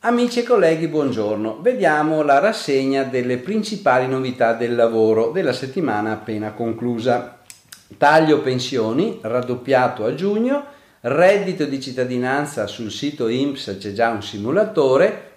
Amici e colleghi, buongiorno. Vediamo la rassegna delle principali novità del lavoro della settimana appena conclusa. Taglio pensioni, raddoppiato a giugno, reddito di cittadinanza sul sito INPS c'è già un simulatore,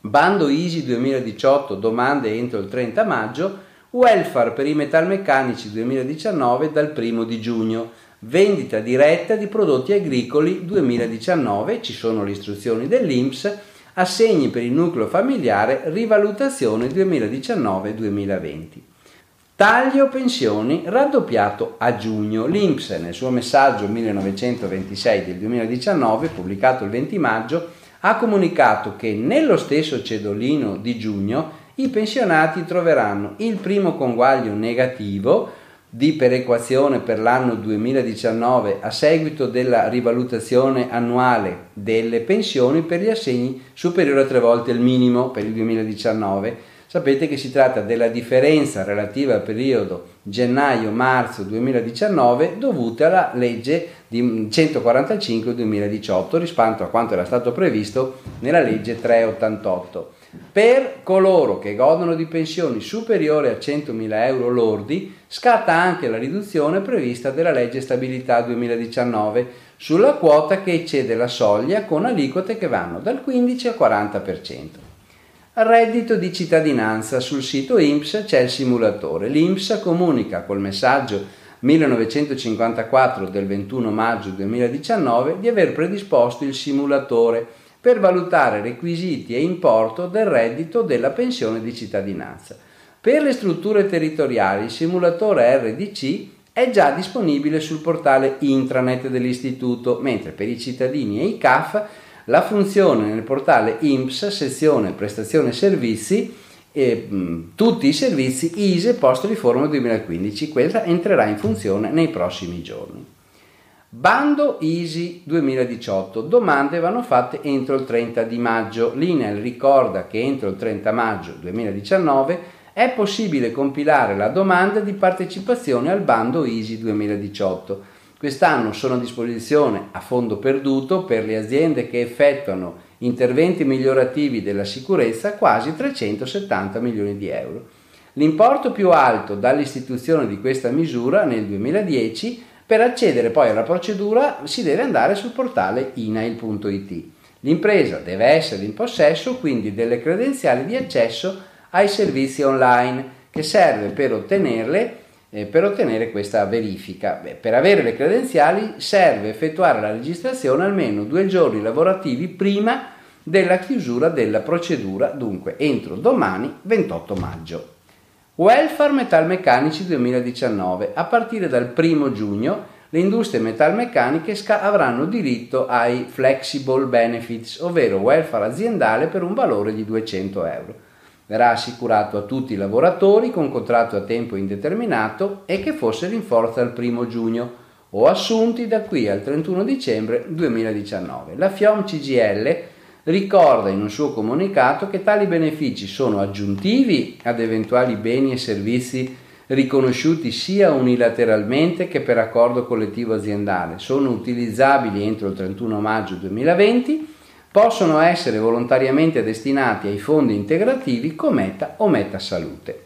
bando Easy 2018, domande entro il 30 maggio, welfare per i metalmeccanici 2019 dal 1 di giugno, vendita diretta di prodotti agricoli 2019, ci sono le istruzioni dell'INPS, assegni per il nucleo familiare, rivalutazione 2019-2020. Taglio pensioni raddoppiato a giugno. L'Inps nel suo messaggio 1926 del 2019, pubblicato il 20 maggio, ha comunicato che nello stesso cedolino di giugno i pensionati troveranno il primo conguaglio negativo di perequazione per l'anno 2019 a seguito della rivalutazione annuale delle pensioni per gli assegni superiori a tre volte il minimo per il 2019. Sapete che si tratta della differenza relativa al periodo gennaio-marzo 2019 dovuta alla legge di 145 2018 rispetto a quanto era stato previsto nella legge 388. Per coloro che godono di pensioni superiori a 100.000 euro lordi, scatta anche la riduzione prevista dalla legge stabilità 2019 sulla quota che eccede la soglia con aliquote che vanno dal 15 al 40%. Reddito di cittadinanza. Sul sito INPS c'è il simulatore. L'INPS comunica col messaggio 1954 del 21 maggio 2019 di aver predisposto il simulatore per valutare requisiti e importo del reddito della pensione di cittadinanza. Per le strutture territoriali il simulatore RDC è già disponibile sul portale intranet dell'istituto, mentre per i cittadini e i CAF la funzione nel portale IMPS, sezione prestazione servizi, e, mh, tutti i servizi ISE post riforma 2015, questa entrerà in funzione nei prossimi giorni. Bando Easy 2018. Domande vanno fatte entro il 30 di maggio. L'INEL ricorda che entro il 30 maggio 2019 è possibile compilare la domanda di partecipazione al bando Easy 2018. Quest'anno sono a disposizione a fondo perduto per le aziende che effettuano interventi migliorativi della sicurezza quasi 370 milioni di euro. L'importo più alto dall'istituzione di questa misura nel 2010 per accedere poi alla procedura si deve andare sul portale inail.it. L'impresa deve essere in possesso quindi delle credenziali di accesso ai servizi online che serve per ottenerle eh, per ottenere questa verifica. Beh, per avere le credenziali serve effettuare la registrazione almeno due giorni lavorativi prima della chiusura della procedura, dunque entro domani 28 maggio. Welfare Metalmeccanici 2019. A partire dal 1 giugno le industrie metalmeccaniche avranno diritto ai flexible benefits, ovvero welfare aziendale per un valore di 200 euro. Verrà assicurato a tutti i lavoratori con contratto a tempo indeterminato e che fossero in forza al 1 giugno o assunti da qui al 31 dicembre 2019. La FIOM CGL ricorda in un suo comunicato che tali benefici sono aggiuntivi ad eventuali beni e servizi riconosciuti sia unilateralmente che per accordo collettivo aziendale, sono utilizzabili entro il 31 maggio 2020, possono essere volontariamente destinati ai fondi integrativi Cometa o Meta Salute.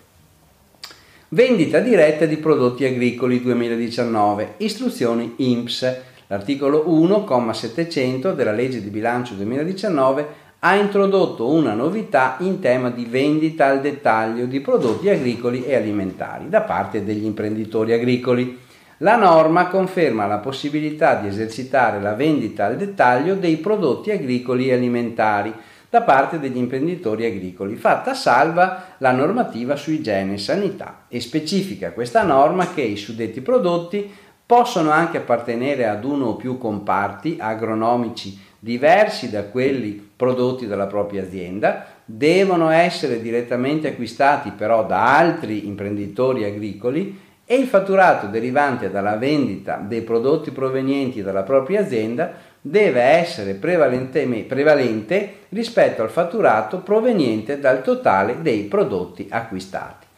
Vendita diretta di prodotti agricoli 2019, istruzioni INPS L'articolo 1,700 della legge di bilancio 2019 ha introdotto una novità in tema di vendita al dettaglio di prodotti agricoli e alimentari da parte degli imprenditori agricoli. La norma conferma la possibilità di esercitare la vendita al dettaglio dei prodotti agricoli e alimentari da parte degli imprenditori agricoli, fatta salva la normativa su igiene e sanità e specifica questa norma che i suddetti prodotti possono anche appartenere ad uno o più comparti agronomici diversi da quelli prodotti dalla propria azienda, devono essere direttamente acquistati però da altri imprenditori agricoli e il fatturato derivante dalla vendita dei prodotti provenienti dalla propria azienda deve essere prevalente rispetto al fatturato proveniente dal totale dei prodotti acquistati.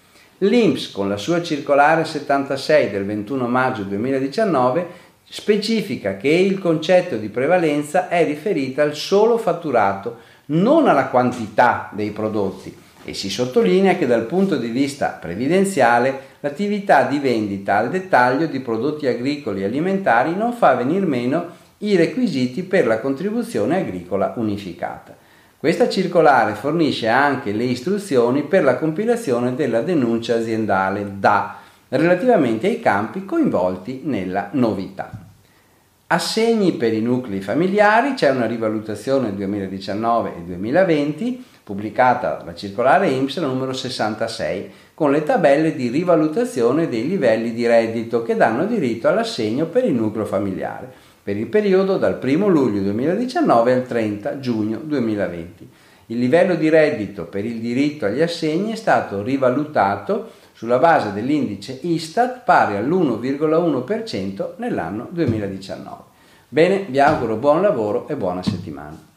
L'INPS con la sua circolare 76 del 21 maggio 2019 specifica che il concetto di prevalenza è riferito al solo fatturato, non alla quantità dei prodotti e si sottolinea che dal punto di vista previdenziale l'attività di vendita al dettaglio di prodotti agricoli e alimentari non fa venir meno i requisiti per la contribuzione agricola unificata. Questa circolare fornisce anche le istruzioni per la compilazione della denuncia aziendale DA relativamente ai campi coinvolti nella novità. Assegni per i nuclei familiari, c'è una rivalutazione 2019 e 2020 pubblicata la circolare IMSS numero 66 con le tabelle di rivalutazione dei livelli di reddito che danno diritto all'assegno per il nucleo familiare per il periodo dal 1 luglio 2019 al 30 giugno 2020. Il livello di reddito per il diritto agli assegni è stato rivalutato sulla base dell'indice Istat pari all'1,1% nell'anno 2019. Bene, vi auguro buon lavoro e buona settimana.